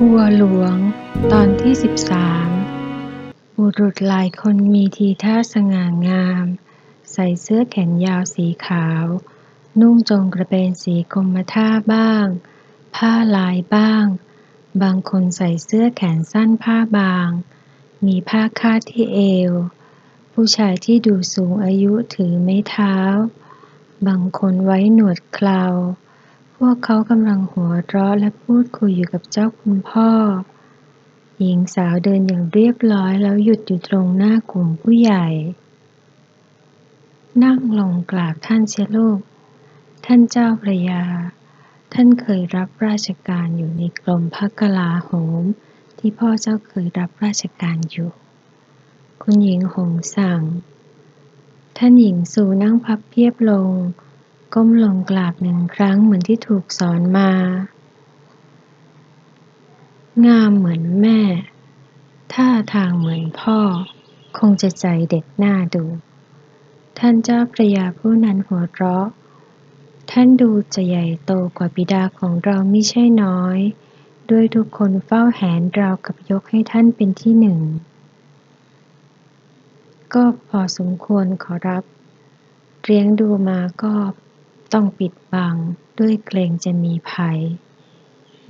วัวหลวง ตอนที่สิบสามบุรุษหลายคนมีทีท่าสง่างาม ใส่เสื้อแขนยาวสีขาว นุ่งจงกระเบนสีกรมท่าบ้าง ผ้าลายบ้าง บางคนใส่เสื้อแขนสั้นผ้าบาง มีผ้าคาดที่เอว ผู้ชายที่ดูสูงอายุถือไม้เท้า บางคนไว้หนวดเครา พวกเขากำลังหัวเราะและพูดคุยอยู่กับเจ้าคุณพ่อ หญิงสาวเดินอย่างเรียบร้อยแล้วหยุดอยู่ตรงหน้ากลุ่มผู้ใหญ่ นั่งลงกราบท่านเชลูก ท่านเจ้าพระยา ท่านเคยรับราชการอยู่ในกรมพักลาโหม ที่พ่อเจ้าเคยรับราชการอยู่ คุณหญิงหงสั่ง ท่านหญิงสูนั่งพับเพียบลง ก้มลงกราบหนึ่งครั้งเหมือนที่ถูกสอนมา งามเหมือนแม่ ท่าทางเหมือนพ่อ คงจะใจเด็ดหน้าดู ท่านเจ้าพระยาผู้นั้นหัวเราะ ท่านดูจะใหญ่โตกว่าบิดาของเราไม่ใช่น้อย ด้วยทุกคนเฝ้าแหนเรากับยกให้ท่านเป็นที่หนึ่ง ก็พอสมควรขอรับเลี้ยงดูมาก็ ต้องปิดบังด้วยเกรงจะมีภัย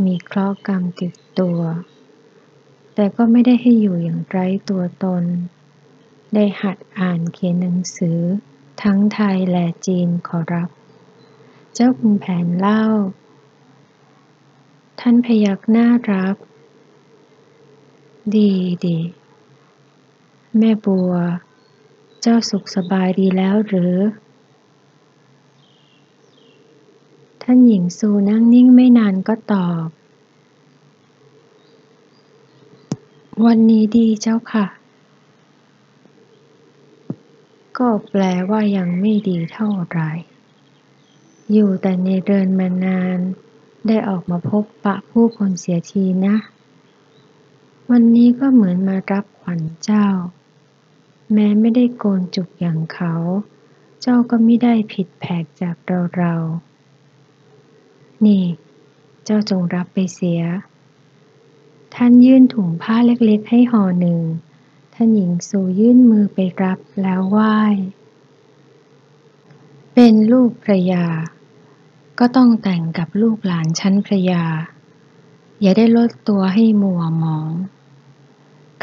มีเคราะห์กรรมติดตัว แต่ก็ไม่ได้ให้อยู่อย่างไร้ตัวตน ได้หัดอ่านเขียนหนังสือ ทั้งไทยและจีนขอรับ เจ้าคุณแผนเล่า ท่านพยักหน้ารับ ดีดี แม่บัว เจ้าสุขสบายดีแล้วหรือท่านหญิงซูนั่งนิ่งไม่นานก็ตอบ วันนี้ดีเจ้าค่ะ ก็แปลว่ายังไม่ดีเท่าไรอยู่แต่ในเรือนมานาน ได้ออกมาพบปะผู้คนเสียทีนะ วันนี้ก็เหมือนมารับขวัญเจ้า แม้ไม่ได้โกนจุกอย่างเขา เจ้าก็ไม่ได้ผิดแผกจากเราเรา นี่ เจ้าจงรับไปเสีย ท่านยื่นถุงผ้าเล็กๆให้ห่อหนึ่ง ท่านหญิงสูยื่นมือไปรับแล้วไหว้ เป็นลูกพระยา ก็ต้องแต่งกับลูกหลานชั้นพระยา อย่าได้ลดตัวให้มัวหมอง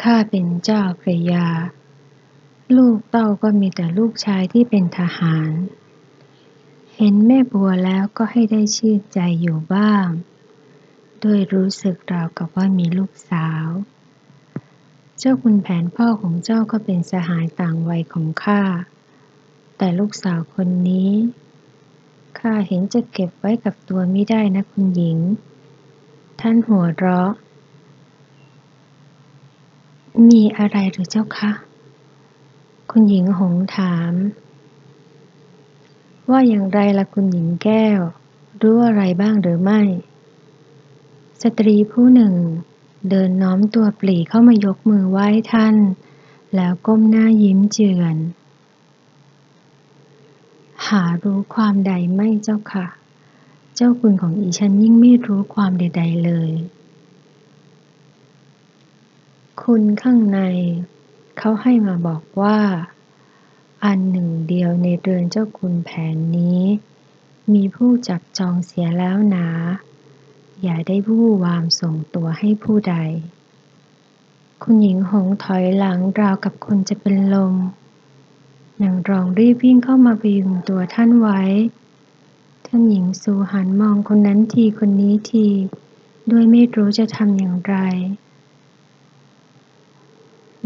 ข้าเป็นเจ้าพระยา ลูกเต้าก็มีแต่ลูกชายที่เป็นทหาร เห็นแม่บัวแล้วก็ให้ได้ชื่นใจอยู่บ้าง ด้วยรู้สึกราวกับว่ามีลูกสาว เจ้าคุณแผนพ่อของเจ้าก็เป็นสหายต่างวัยของข้า แต่ลูกสาวคนนี้ข้าเห็นจะเก็บไว้กับตัวไม่ได้นะคุณหญิง ท่านหัวเราะ มีอะไรหรือเจ้าคะ คุณหญิงหงถาม ว่าอย่างไรล่ะคุณหญิงแก้ว รู้อะไรบ้างหรือไม่ สตรีผู้หนึ่ง เดินน้อมตัวปลีเข้ามายกมือไหว้ท่าน แล้วก้มหน้ายิ้มเจือน หารู้ความใดไม่เจ้าค่ะ เจ้าคุณของอีฉันยิ่งไม่รู้ความใด ๆ เลย คุณข้างใน เขาให้มาบอกว่า อันหนึ่งเดียวในเรือนเจ้าคุณแผนนี้ มีผู้จับจองเสียแล้วหนา อย่าได้วู่วามส่งตัวให้ผู้ใด คุณหญิงหงถอยหลังราวกับคนจะเป็นลมนางรองรีบวิ่งเข้ามาพยุงตัวท่านไว้ ท่านหญิงสูหันมองคนนั้นทีคนนี้ทีด้วยไม่รู้จะทำอย่างไร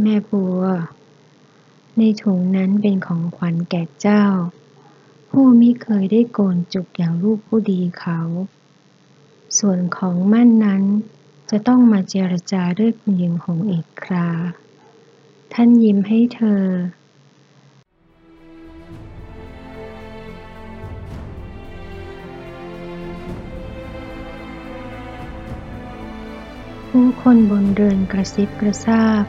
แม่บัว ในถุงนั้นเป็นของขวัญแก่เจ้า ผู้มิเคยได้โกนจุกอย่างลูกผู้ดีเขา ส่วนของมั่นนั้นจะต้องมาเจรจาด้วยคุณหญิงหงอีกครา ท่านยิ้มให้เธอผู้คนบนเรือนกระซิบกระซาบ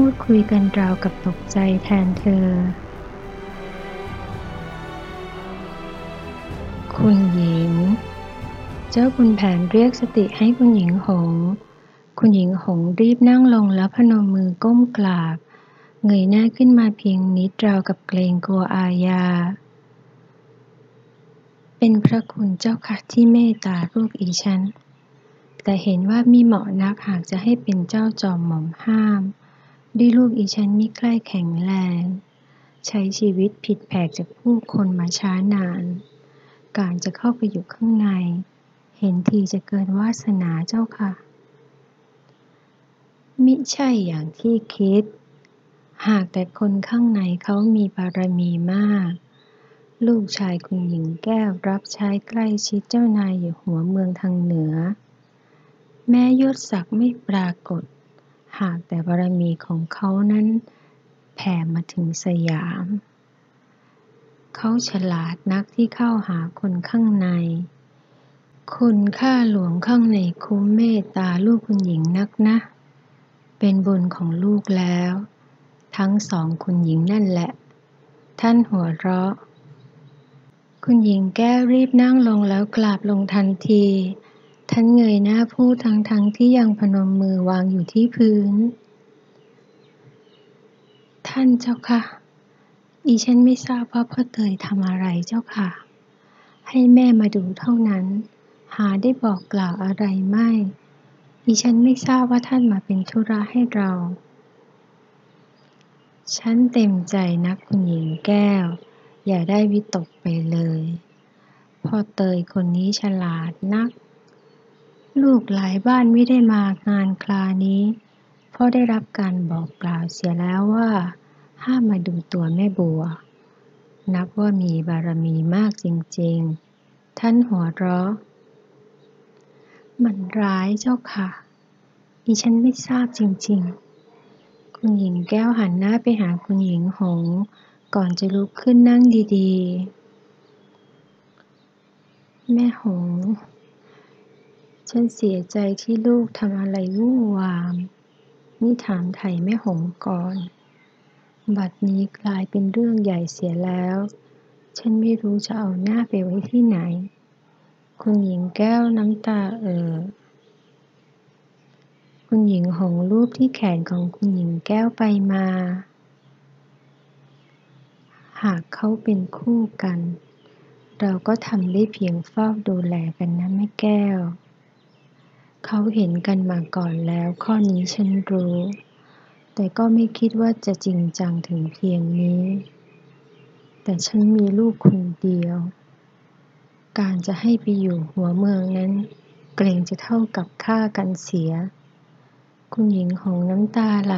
พูดคุยกันราวกับตกใจแทนเธอ คุณหญิง เจ้าคุณแผนเรียกสติให้คุณหญิงหง คุณหญิงหงรีบนั่งลงแล้วพนมมือก้มกราบ เงยหน้าขึ้นมาเพียงนิดราวกับเกรงกลัวอาญา เป็นพระคุณเจ้าค่ะที่เมตตาลูกอีฉันแต่เห็นว่ามีเหมาะนักหากจะให้เป็นเจ้าจอมหม่อมห้าม ด้ลูกอีฉันมิใกล้แข็งแรง ใช้ชีวิตผิดแผกจากผู้คนมาช้านาน การจะเข้าไปอยู่ข้างใน เห็นทีจะเกินวาสนาเจ้าค่ะ มิใช่อย่างที่คิด หากแต่คนข้างในเขามีบารมีมาก ลูกชายคุณหญิงแก้วรับใช้ใกล้ชิดเจ้านายอยู่หัวเมืองทางเหนือ แม้ยศศักดิ์ไม่ปรากฏ หากแต่บารมีของเขานั้นแผ่มาถึงสยาม เขาฉลาดนักที่เข้าหาคนข้างใน คุณข้าหลวงข้างในคุ้มเมตตาลูกคุณหญิงนักนะ เป็นบุญของลูกแล้ว ทั้งสองคุณหญิงนั่นแหละ ท่านหัวเราะ คุณหญิงแก้รีบนั่งลงแล้วกราบลงทันที ท่านเงยหน้าพูดทั้งทั้งที่ยังพนมมือวางอยู่ที่พื้น ท่านเจ้าค่ะ อีฉันไม่ทราบว่าพ่อเตยทำอะไรเจ้าค่ะ ให้แม่มาดูเท่านั้น หาได้บอกกล่าวอะไรไม่ อีฉันไม่ทราบว่าท่านมาเป็นธุระให้เรา ฉันเต็มใจนักคุณหญิงแก้ว อย่าได้วิตกไปเลย พ่อเตยคนนี้ฉลาดนัก ลูกหลายบ้านไม่ได้มางานคลานี้ เพราะได้รับการบอกกล่าวเสียแล้วว่า ห้ามมาดูตัวแม่บัว นับว่ามีบารมีมากจริงๆ ท่านหัวเราะ มันร้ายเจ้าค่ะ ดิฉันไม่ทราบจริงๆ คุณหญิงแก้วหันหน้าไปหาคุณหญิงหง ก่อนจะลุกขึ้นนั่งดีๆ แม่หง ฉันเสียใจที่ลูกทำอะไรวุ่นวาม นี่ถามไถ่แม่หงก่อน บัดนี้กลายเป็นเรื่องใหญ่เสียแล้ว ฉันไม่รู้จะเอาหน้าไปไว้ที่ไหน คุณหญิงแก้วน้ำตาเอ่อ คุณหญิงหงรูปที่แขนของคุณหญิงแก้วไปมา หากเขาเป็นคู่กัน เราก็ทำได้เพียงเฝ้าดูแลกันนะแม่แก้ว เขาเห็นกันมาก่อนแล้ว ข้อนี้ฉันรู้ แต่ก็ไม่คิดว่าจะจริงจังถึงเพียงนี้ แต่ฉันมีลูกคนเดียว การจะให้ไปอยู่หัวเมืองนั้น เกรงจะเท่ากับฆ่ากันเสีย คุณหญิงหงน้ำตาไหล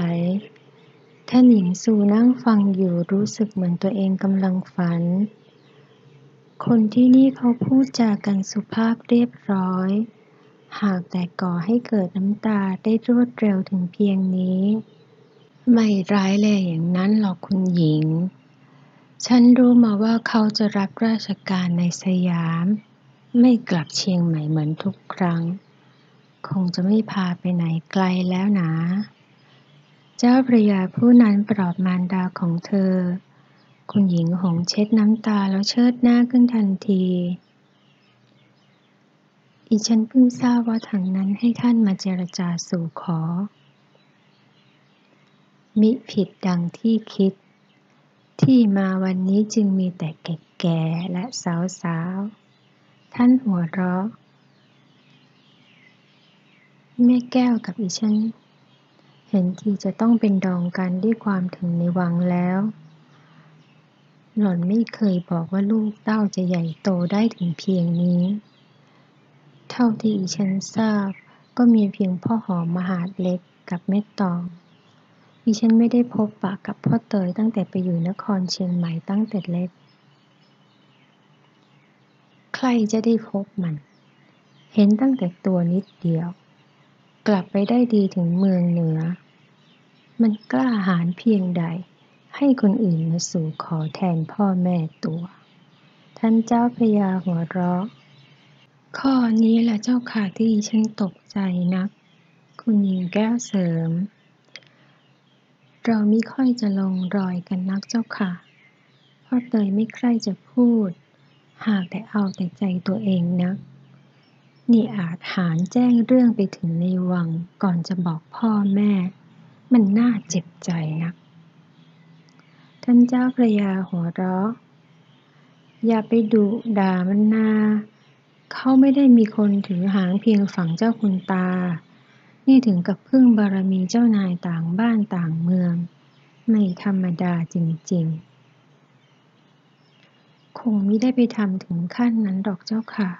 ท่านหญิงสูนั่งฟังอยู่รู้สึกเหมือนตัวเองกำลังฝัน คนที่นี่เขาพูดจากันสุภาพเรียบร้อย หากแต่ก่อให้เกิดน้ำตาได้รวดเร็วถึงเพียงนี้ ไม่ร้ายแรงอย่างนั้นหรอกคุณหญิง ฉันรู้มาว่าเขาจะรับราชการในสยาม ไม่กลับเชียงใหม่เหมือนทุกครั้ง คงจะไม่พาไปไหนไกลแล้วนะ เจ้าพระยาผู้นั้นปลอบมารดาของเธอ คุณหญิงหงเช็ดน้ำตาแล้วเชิดหน้าขึ้นทันที อีฉันเพิ่งทราบว่าทางนั้นให้ท่านมาเจรจาสู่ขอ มิผิดดังที่คิด ที่มาวันนี้จึงมีแต่แก่ๆและสาวๆ ท่านหัวเราะแม่แก้วกับอีฉัน เห็นทีจะต้องเป็นดองกันด้วยความถึงในวังแล้ว หล่อนไม่เคยบอกว่าลูกเต้าจะใหญ่โตได้ถึงเพียงนี้ ท่าที่อีฉันทราบ ก็มีเพียงพ่อหอมมหาดเล็กกับแม่ตองอีฉันไม่ได้พบปะกับพ่อเตยตั้งแต่ไปอยู่นครเชียงใหม่ตั้งแต่เล็ก ใครจะได้พบมัน เห็นตั้งแต่ตัวนิดเดียว กลับไปได้ดีถึงเมืองเหนือ มันกล้าหาญเพียงใด ให้คนอื่นมาสู่ขอแทนพ่อแม่ตัว ท่านเจ้าพยาหัวเราะ ข้อนี้แหละเจ้าค่ะที่ฉันตกใจนัก คุณหญิงแก้วเสริม เราไม่ค่อยจะลงรอยกันนักเจ้าค่ะ เพราะเตยไม่ใคร่จะพูด หากแต่เอาแต่ใจตัวเองนัก นี่อาจหารแจ้งเรื่องไปถึงในวังก่อนจะบอกพ่อแม่ มันน่าเจ็บใจนัก ท่านเจ้าพระยาหัวเราะ อย่าไปดุด่ามันนา เขาไม่ได้มีคนถือหางเพียงฝั่งเจ้าคุณตา นี่ถึงกับพึ่งบารมีเจ้านายต่างบ้านต่างเมือง ไม่ธรรมดาจริงๆ คงไม่ได้ไปทำถึงขั้นนั้นดอกเจ้าค่ะ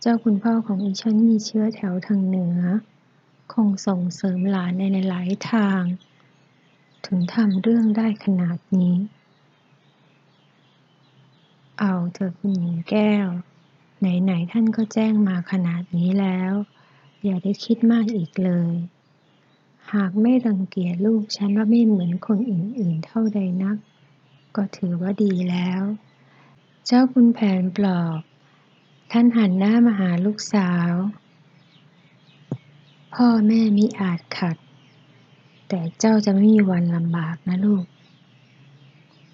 เจ้าคุณพ่อของอีฉันมีเชื้อแถวทางเหนือ คงส่งเสริมหลานในหลายทาง ถึงทำเรื่องได้ขนาดนี้ เอาเถอะคุณหญิงแก้ว ไหนๆท่านก็แจ้งมาขนาดนี้แล้ว อย่าได้คิดมากอีกเลย หากไม่รังเกียจลูกฉันว่าไม่เหมือนคนอื่นๆเท่าใดนัก ก็ถือว่าดีแล้ว เจ้าคุณแผนปลอบ ท่านหันหน้ามาหาลูกสาว พ่อแม่มิอาจขัด แต่เจ้าจะไม่มีวันลำบากนะลูก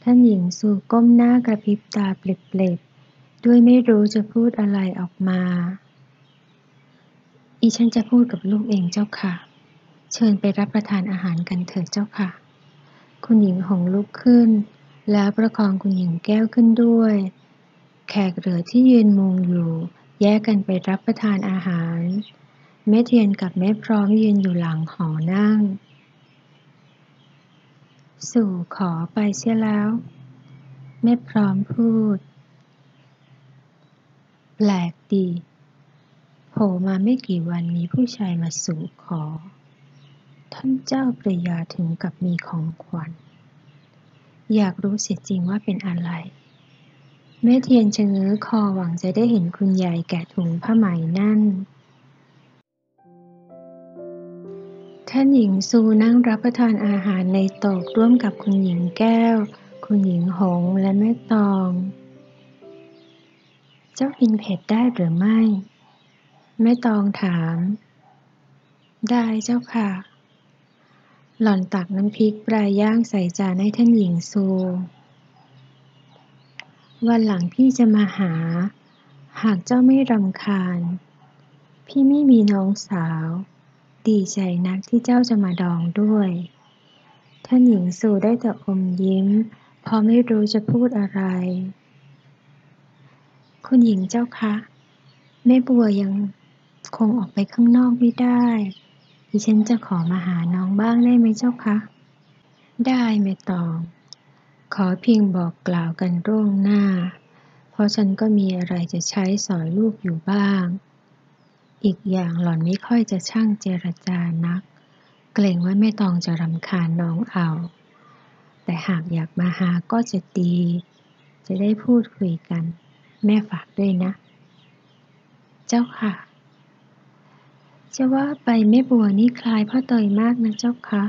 ท่านหญิงสู่ก้มหน้ากระพริบตาเปลิบ ด้วยไม่รู้จะพูดอะไรออกมา อีฉันจะพูดกับลูกเองเจ้าค่ะ เชิญไปรับประทานอาหารกันเถิดเจ้าค่ะ คุณหญิงหงลุกขึ้น แล้วประคองคุณหญิงแก้วขึ้นด้วย แขกเหลือที่ยืนมุงอยู่ แยกกันไปรับประทานอาหาร แม่เทียนกับแม่พร้อมยืนอยู่หลังหอนั่ง สู่ขอไปเสียแล้ว แม่พร้อมพูด แปลกดี โผล่มาไม่กี่วันมีผู้ชายมาสู่ขอ ท่านเจ้าประยาถึงกับมีของขวัญ อยากรู้เสียจริงว่าเป็นอะไร แม่เทียนชะเง้อคอหวังจะได้เห็นคุณยายแกะถุงผ้าไหมนั่น ท่านหญิงซูนั่งรับประทานอาหารในโต๊ะร่วมกับคุณหญิงแก้ว คุณหญิงหงและแม่ตอง เจ้ากินเผ็ดได้หรือไม่ แม่ตองถาม ได้เจ้าค่ะ หล่อนตักน้ำพริกปลาย่างใส่จานให้ท่านหญิงซู วันหลังพี่จะมาหา หากเจ้าไม่รำคาญ พี่ไม่มีน้องสาว ดีใจนักที่เจ้าจะมาดองด้วย ท่านหญิงซูได้แต่อมยิ้ม พอไม่รู้จะพูดอะไร คุณหญิงเจ้าคะแม่บัวยังคงออกไปข้างนอกไม่ได้ ดิฉันจะขอมาหาน้องบ้างได้ไหมเจ้าคะ ได้ไม่ตอง ขอเพียงบอกกล่าวกันร่วงหน้า เพราะฉันก็มีอะไรจะใช้สอนลูกอยู่บ้าง อีกอย่างหล่อนไม่ค่อยจะช่างเจรจานัก เกรงว่าแม่ตองจะรำคาญน้องเอา แต่หากอยากมาหาก็จะดี จะได้พูดคุยกัน แม่ฝากด้วยนะ เจ้าค่ะ จะว่าไปแม่บัวนี่คล้ายพ่อเตยมากนะเจ้าค่ะ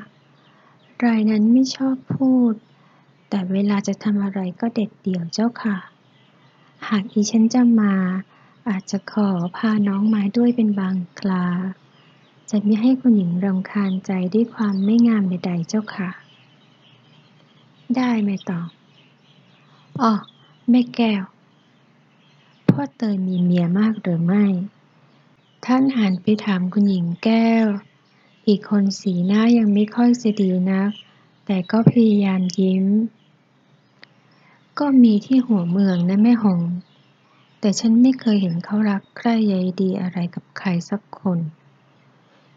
รายนั้นไม่ชอบพูด แต่เวลาจะทำอะไรก็เด็ดเดี่ยวเจ้าค่ะ หากอีฉันจะมา อาจจะขอพาน้องมาด้วยเป็นบางคลา จะไม่ให้คุณหญิงรำคาญใจด้วยความไม่งามใดๆเจ้าค่ะ ได้ไหมต่ออ๋อแม่แก้ว พ่อเตยมีเมียมากหรือไม่ ท่านหันไปถามคุณหญิงแก้ว อีกคนสีหน้ายังไม่ค่อยจะดีนัก แต่ก็พยายามยิ้ม ก็มีที่หัวเมืองนะแม่หง แต่ฉันไม่เคยเห็นเขารักใคร่ใยดีอะไรกับใครสักคน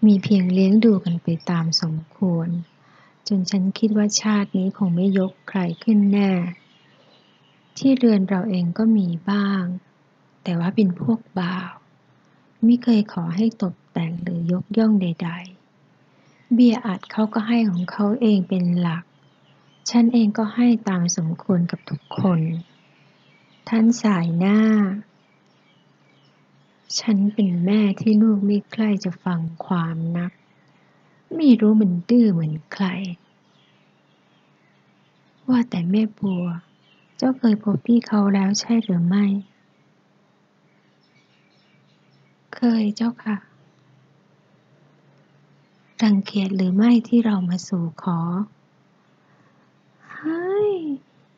มีเพียงเลี้ยงดูกันไปตามสมควร จนฉันคิดว่าชาตินี้คงไม่ยกใครขึ้นแน่ที่เรือนเราเองก็มีบ้าง แต่ว่าเป็นพวกบ่าวไม่เคยขอให้ตกแต่งหรือยกย่องใด ๆ เบียอัดเขาก็ให้ของเขาเองเป็นหลัก ฉันเองก็ให้ตามสมควรกับทุกคน ท่านสายหน้า ฉันเป็นแม่ที่ลูกไม่ใกล้จะฟังความนัก ไม่รู้มันดื้อเหมือนใคร ว่าแต่แม่บัว เจ้าเคยพบพี่เขาแล้วใช่หรือไม่ เคยเจ้าค่ะ รังเกียจหรือไม่ที่เรามาสู่ขอเฮ้ย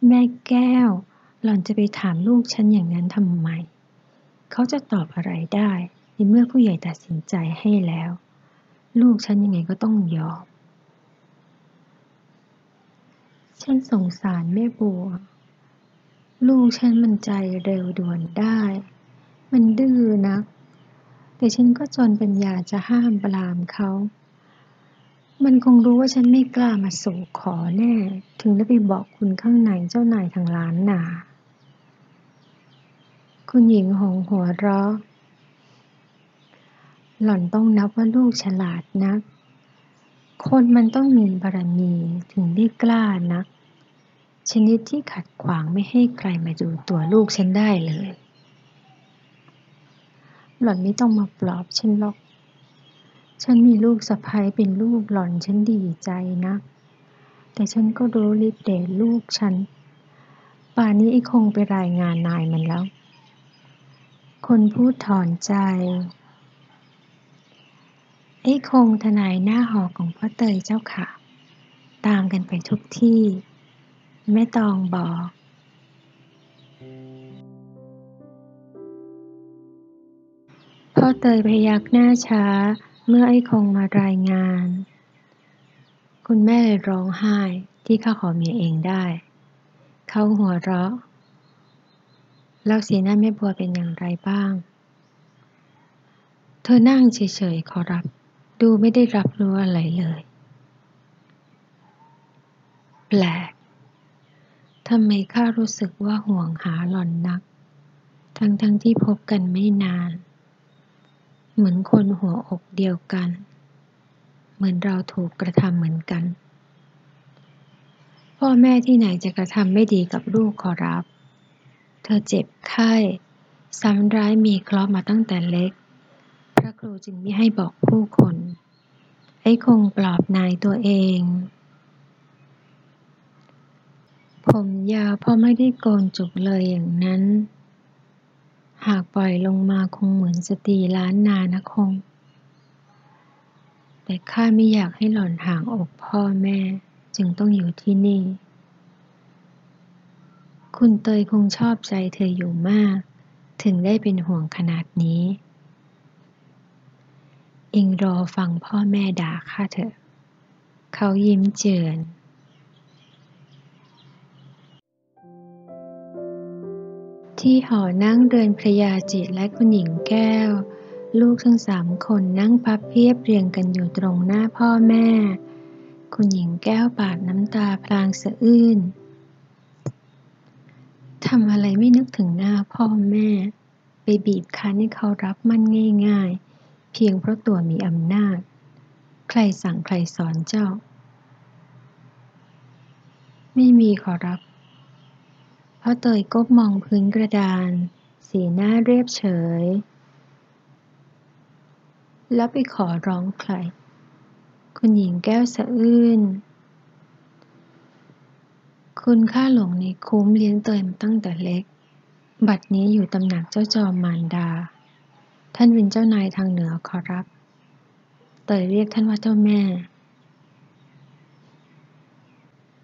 แม่แก้ว หล่อนจะไปถามลูกฉันอย่างนั้นทำไม เขาจะตอบอะไรได้ในเมื่อผู้ใหญ่ตัดสินใจให้แล้ว ลูกฉันยังไงก็ต้องยอม ฉันสงสารแม่บัว ลูกฉันมันใจเร็วด่วนได้ มันดื้อนัก แต่ฉันก็จนปัญญาจะห้ามปรามเขา มันคงรู้ว่าฉันไม่กล้ามาสู่ขอแน่ ถึงได้ไปบอกคุณข้างในเจ้านายทางร้านหนาคุณหญิงหงหัวเราะหล่อนต้องนับว่าลูกฉลาดนัก คนมันต้องมีบารมีถึงได้กล้านัก ชนิดที่ขัดขวางไม่ให้ใครมาดูตัวลูกฉันได้เลย หล่อนไม่ต้องมาปลอบฉันหรอก ฉันมีลูกสะพ้ยเป็นลูกหล่อนฉันดีใจนะแต่ฉันก็รู้ฤทธิ์เดชลูกฉัน ป่านนี้ไอ้คงไปรายงานนายมันแล้ว คนพูดถอนใจ ไอ้คงทนายหน้าหอของพ่อเตยเจ้าค่ะ ตามกันไปทุกที่ แม่ตองบอก พ่อเตยพยักหน้าช้าเมื่อไอ้คงมารายงาน คุณแม่เลยร้องไห้ที่ข้าขอเมียเองได้ เขาหัวเราะ แล้วสีหน้าแม่บัวเป็นอย่างไรบ้าง เธอนั่งเฉยๆขอรับ ดูไม่ได้รับรู้อะไรเลย แปลกทำไมข้ารู้สึกว่าห่วงหาหล่อนนัก ทั้งๆทที่พบกันไม่นาน เหมือนคนหัวอกเดียวกัน เหมือนเราถูกกระทำเหมือนกัน พ่อแม่ที่ไหนจะกระทำไม่ดีกับลูกขอรับ เธอเจ็บไข้ ซ้ำร้ายมีเคราะห์มาตั้งแต่เล็ก พระครูจึงไม่ให้บอกผู้คนไอ้คงปลอบนายตัวเอง ผมยาวพราะไม่ได้โกนจุกเลยอย่างนั้น หากปล่อยลงมาคงเหมือนสตรีล้านนานะคง แต่ข้าไม่อยากให้หล่อนห่างอกพ่อแม่ จึงต้องอยู่ที่นี่ คุณเตยคงชอบใจเธออยู่มาก ถึงได้เป็นห่วงขนาดนี้เองรอฟังพ่อแม่ด่าข้าเถอะ เขายิ้มเจือน ที่หอนั่งเรือนพระยาจิตและคุณหญิงแก้ว ลูกทั้งสามคนนั่งพับเพียบเรียงกันอยู่ตรงหน้าพ่อแม่ คุณหญิงแก้วปาดน้ำตาพลางสะอื้นทำอะไรไม่นึกถึงหน้าพ่อแม่ ไปบีบคั้นให้เขารับมันง่ายๆ เพียงเพราะตัวมีอำนาจ ใครสั่งใครสอนเจ้า ไม่มีขอรับ พราะเตยก้มมองพื้นกระดาน สีหน้าเรียบเฉย แล้วไปขอร้องใคร คุณหญิงแก้วสะอื้น คุณข้าหลงในคุ้มเลี้ยงเตยมาตั้งแต่เล็ก บัดนี้อยู่ตำหนักเจ้าจอมมารดา ท่านเป็นเจ้านายทางเหนือขอรับ เตยเรียกท่านว่าเจ้าแม่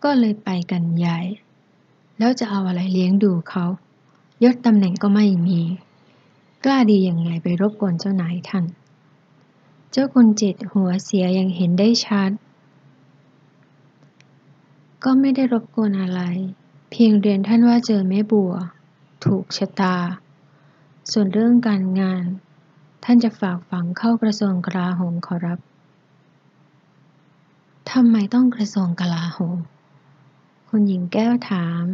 ก็เลยไปกันใหญ่ แล้วจะเอาอะไรเลี้ยงดูเขายศตำแหน่งก็ไม่มี กล้าดียังไงไปรบกวนเจ้านายท่าน เจ้าคุณจิตหัวเสียยังเห็นได้ชัด ก็ไม่ได้รบกวนอะไร เพียงเรียนท่านว่าเจอแม่บัว ถูกชะตา ส่วนเรื่องการงาน ท่านจะฝากฝังเข้ากระทรวงกลาโหมขอรับทำไมต้องกระทรวงกลาโหม คุณหญิงแก้วถาม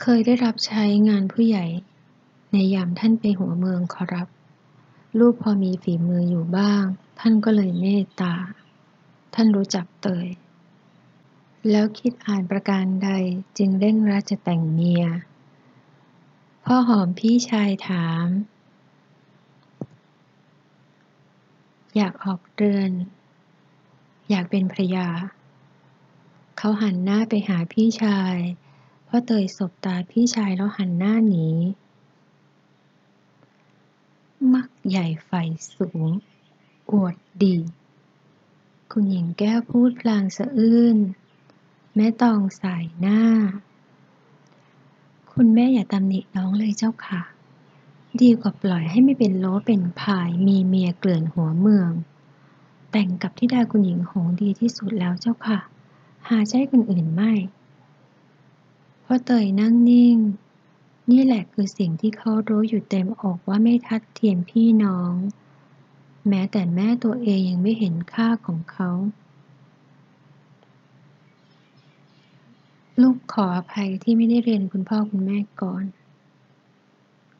เคยได้รับใช้งานผู้ใหญ่ ในยามท่านไปหัวเมืองขอรับ ลูกพอมีฝีมืออยู่บ้าง ท่านก็เลยเมตตา ท่านรู้จักเตย แล้วคิดอ่านประการใดจึงเร่งรัดจะแต่งเมีย พ่อหอมพี่ชายถาม อยากออกเรือน อยากเป็นภรรยา เขาหันหน้าไปหาพี่ชาย พ่อเตยสบตาพี่ชายแล้วหันหน้าหนี มักใหญ่ไฟสูง อวดดี คุณหญิงแก้วพูดพลางสะอื้น แม่ตองสายหน้า คุณแม่อย่าตำหนิน้องเลยเจ้าค่ะ ดีกว่าปล่อยให้ไม่เป็นโลเป็นพายมีเมียเกลื่อนหัวเมือง แต่งกับที่ดาคุณหญิงหงดีที่สุดแล้วเจ้าค่ะ หาใช่คนอื่นไม่ พ่อเตยนั่งนิ่ง นี่แหละคือสิ่งที่เขารู้อยู่เต็มอกว่าไม่ทัดเทียมพี่น้อง แม้แต่แม่ตัวเองยังไม่เห็นค่าของเขา ลูกขออภัยที่ไม่ได้เรียนคุณพ่อคุณแม่ก่อน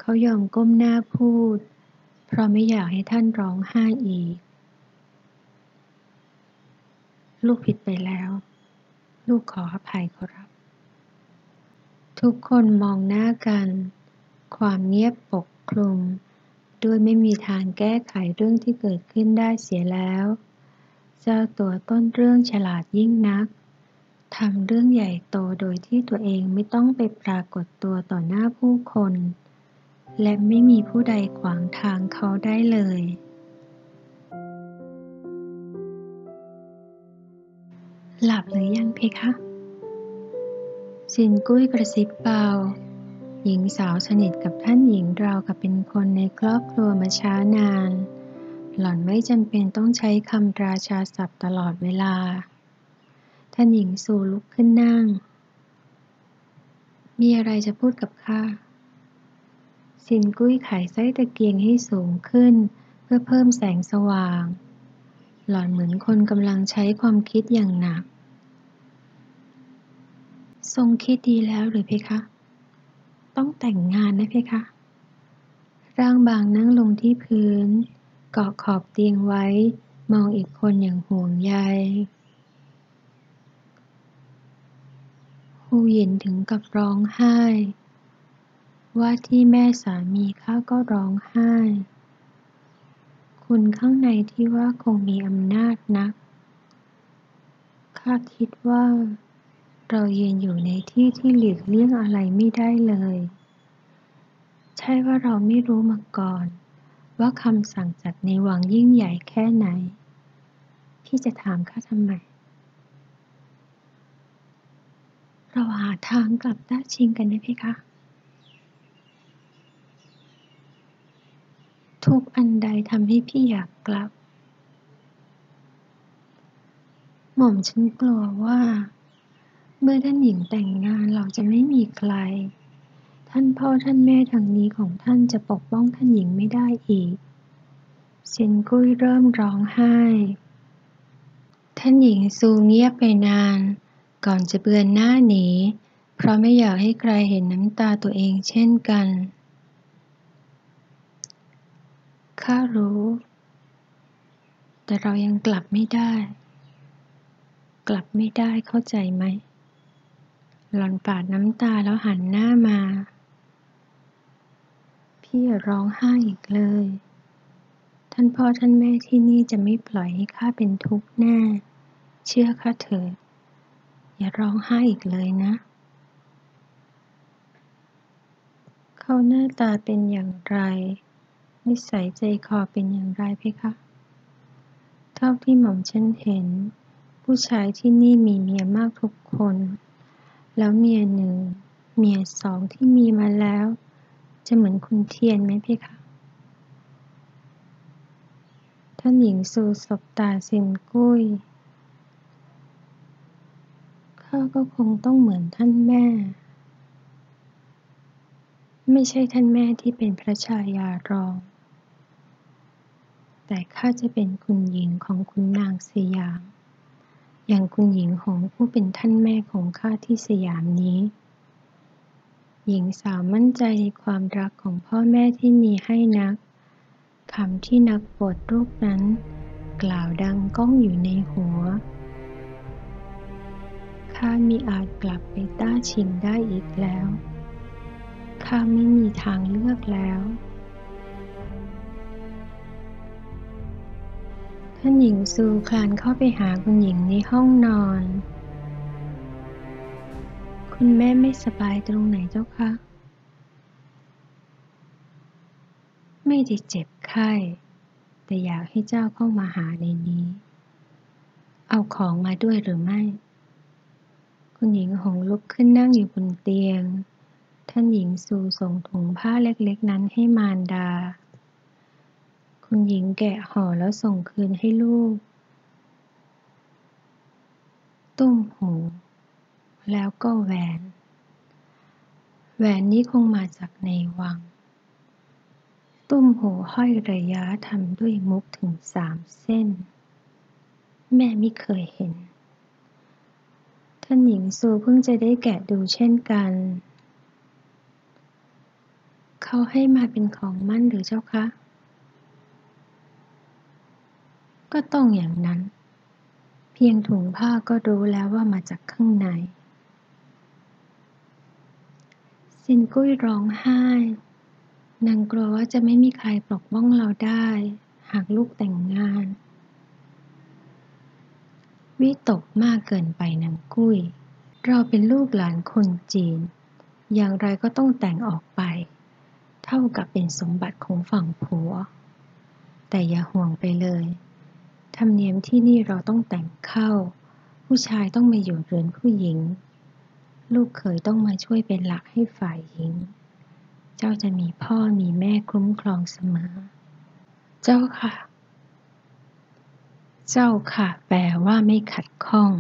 เขายอมก้มหน้าพูด เพราะไม่อยากให้ท่านร้องไห้อีก ลูกผิดไปแล้ว ลูกขออภัยขอรับ ทุกคนมองหน้ากัน ความเงียบปกคลุม ด้วยไม่มีทางแก้ไขเรื่องที่เกิดขึ้นได้เสียแล้ว เจ้าตัวต้นเรื่องฉลาดยิ่งนักทำเรื่องใหญ่โตโดยที่ตัวเองไม่ต้องไปปรากฏตัวต่อหน้าผู้คน และไม่มีผู้ใดขวางทางเขาได้เลย หลับหรือยังเพคะ สินกุ้ยกระซิบเบา หญิงสาวสนิทกับท่านหญิงราวกับเป็นคนในครอบครัวมาช้านาน หล่อนไม่จำเป็นต้องใช้คำราชาศัพท์ตลอดเวลา ท่านหญิงสู่ลุกขึ้นนั่ง มีอะไรจะพูดกับข้าสินกุ้ยไขไส้ตะเกียงให้สูงขึ้น เพื่อเพิ่มแสงสว่าง หล่อนเหมือนคนกำลังใช้ความคิดอย่างหนัก ทรงคิดดีแล้วหรือเพคะ ต้องแต่งงานนะเพคะ ร่างบางนั่งลงที่พื้น เกาะขอบเตียงไว้ มองอีกคนอย่างห่วงใยฮูหยินถึงกับร้องไห้ ว่าที่แม่สามีข้าก็ร้องไห้ คุณข้างในที่ว่าคงมีอำนาจนัก ข้าคิดว่า เรายืนอยู่ในที่ที่หลีกเลี่ยงอะไรไม่ได้เลย ใช่ว่าเราไม่รู้มาก่อน ว่าคำสั่งจากในวังยิ่งใหญ่แค่ไหน พี่จะถามข้าทำไม เราหาทางกลับต้าชิงกันได้ไหมคะทุกอันใดทำให้พี่อยากกลับ หม่อมฉันกลัวว่า เมื่อท่านหญิงแต่งงานเราจะไม่มีใคร ท่านพ่อท่านแม่ทางนี้ของท่านจะปกป้องท่านหญิงไม่ได้อีก เซนกุ้ยเริ่มร้องไห้ ท่านหญิงซูเงียบไปนาน ก่อนจะเบือนหน้าหนี เพราะไม่อยากให้ใครเห็นน้ำตาตัวเองเช่นกัน ข้ารู้ แต่เรายังกลับไม่ได้ กลับไม่ได้เข้าใจไหม หล่อนปาดน้ำตาแล้วหันหน้ามา พี่อย่าร้องไห้อีกเลย ท่านพ่อท่านแม่ที่นี่จะไม่ปล่อยให้ข้าเป็นทุกข์แน่ เชื่อข้าเถิด อย่าร้องไห้อีกเลยนะ เขาหน้าตาเป็นอย่างไร นิสัยใจคอเป็นอย่างไรเพคะเท่าที่หม่อมฉันเห็น ผู้ชายที่นี่มีเมียมากทุกคน แล้วเมียหนึ่ง เมียสองที่มีมาแล้ว จะเหมือนคุณเทียนไหมพี่คะ ท่านหญิงสู่ศบตาเซนกุ้ย ข้าก็คงต้องเหมือนท่านแม่ ไม่ใช่ท่านแม่ที่เป็นพระชายารอง แต่ข้าจะเป็นคุณหญิงของคุณนางสยาม อย่างคุณหญิงหงผู้เป็นท่านแม่ของข้าที่สยามนี้ หญิงสาวมั่นใจในความรักของพ่อแม่ที่มีให้นักคำที่นักบวชรูปนั้น กล่าวดังก้องอยู่ในหัว ข้ามีอาจกลับไปต้าชิงได้อีกแล้ว ข้าไม่มีทางเลือกแล้ว ท่านหญิงซูคลานเข้าไปหาคุณหญิงในห้องนอน คุณแม่ไม่สบายตรงไหนเจ้าคะ ไม่ได้เจ็บไข้ แต่อยากให้เจ้าเข้ามาหาในนี้ เอาของมาด้วยหรือไม่ คุณหญิงหงลุกขึ้นนั่งอยู่บนเตียง ท่านหญิงซูส่งถุงผ้าเล็กๆนั้นให้มารดา คุณหญิงแกะห่อแล้วส่งคืนให้ลูก ตุ้มหู แล้วก็แหวน แหวนนี้คงมาจากในวัง ตุ้มหูห้อยระยะทำด้วยมุกถึงสามเส้น แม่ไม่เคยเห็น ท่านหญิงซูเพิ่งจะได้แกะดูเช่นกัน เขาให้มาเป็นของมั่นหรือเจ้าคะ ก็ต้องอย่างนั้น เพียงถุงผ้าก็รู้แล้วว่ามาจากข้างในซินกุ้ยร้องไห้ นางกลัวว่าจะไม่มีใครปกป้องเราได้ หากลูกแต่งงาน วิตกมากเกินไปนางกุ้ย เราเป็นลูกหลานคนจีน อย่างไรก็ต้องแต่งออกไป เท่ากับเป็นสมบัติของฝั่งผัว แต่อย่าห่วงไปเลย ธรรมเนียมที่นี่เราต้องแต่งเข้า ผู้ชายต้องมาอยู่เรือนผู้หญิง ลูกเขยต้องมาช่วยเป็นหลักให้ฝ่ายหญิง เจ้าจะมีพ่อมีแม่คุ้มครองเสมอ เจ้าค่ะ เจ้าค่ะ แปลว่าไม่ขัดข้อง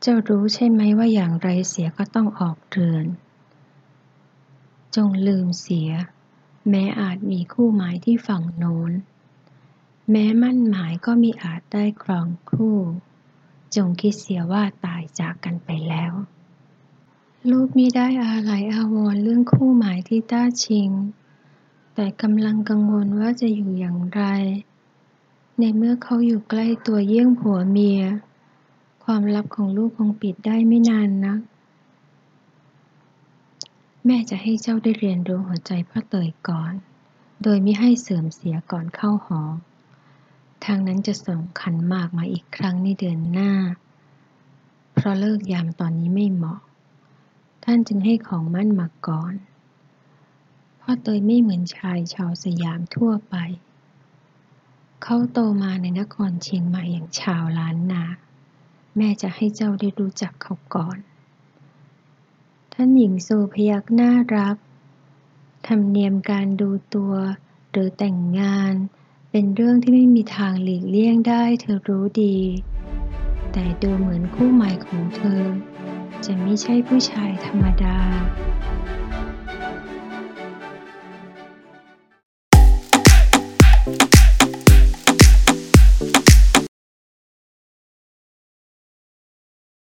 เจ้ารู้ใช่ไหมว่าอย่างไรเสียก็ต้องออกเรือน จงลืมเสีย แม้อาจมีคู่หมายที่ฝั่งโน้น แม้มั่นหมายก็มีอาจได้ครองคู่ จงคิดเสียว่าตายจากกันไปแล้ว ลูกมิได้อาลัยอาวรณ์เรื่องคู่หมายที่ต้าชิง แต่กำลังกังวลว่าจะอยู่อย่างไร ในเมื่อเขาอยู่ใกล้ตัวเยี่ยงผัวเมีย ความลับของลูกคงปิดได้ไม่นานนัก แม่จะให้เจ้าได้เรียนรู้หัวใจพ่อเตยก่อนโดยไม่ให้เสื่อมเสียก่อนเข้าหอ ทางนั้นจะส่งขันมากมาอีกครั้งในเดือนหน้า เพราะเลิกยามตอนนี้ไม่เหมาะ ท่านจึงให้ของมั่นมาก่อน พ่อเตยไม่เหมือนชายชาวสยามทั่วไป เขาโตมาในนครเชียงใหม่อย่างชาวล้านนา แม่จะให้เจ้าได้รู้จักเขาก่อน ท่านหญิงสูพยักหน้ารับ ธรรมเนียมการดูตัวหรือแต่งงาน เป็นเรื่องที่ไม่มีทางหลีกเลี่ยงได้เธอรู้ดี แต่ดูเหมือนคู่ใหม่ของเธอ จะไม่ใช่ผู้ชายธรรมดา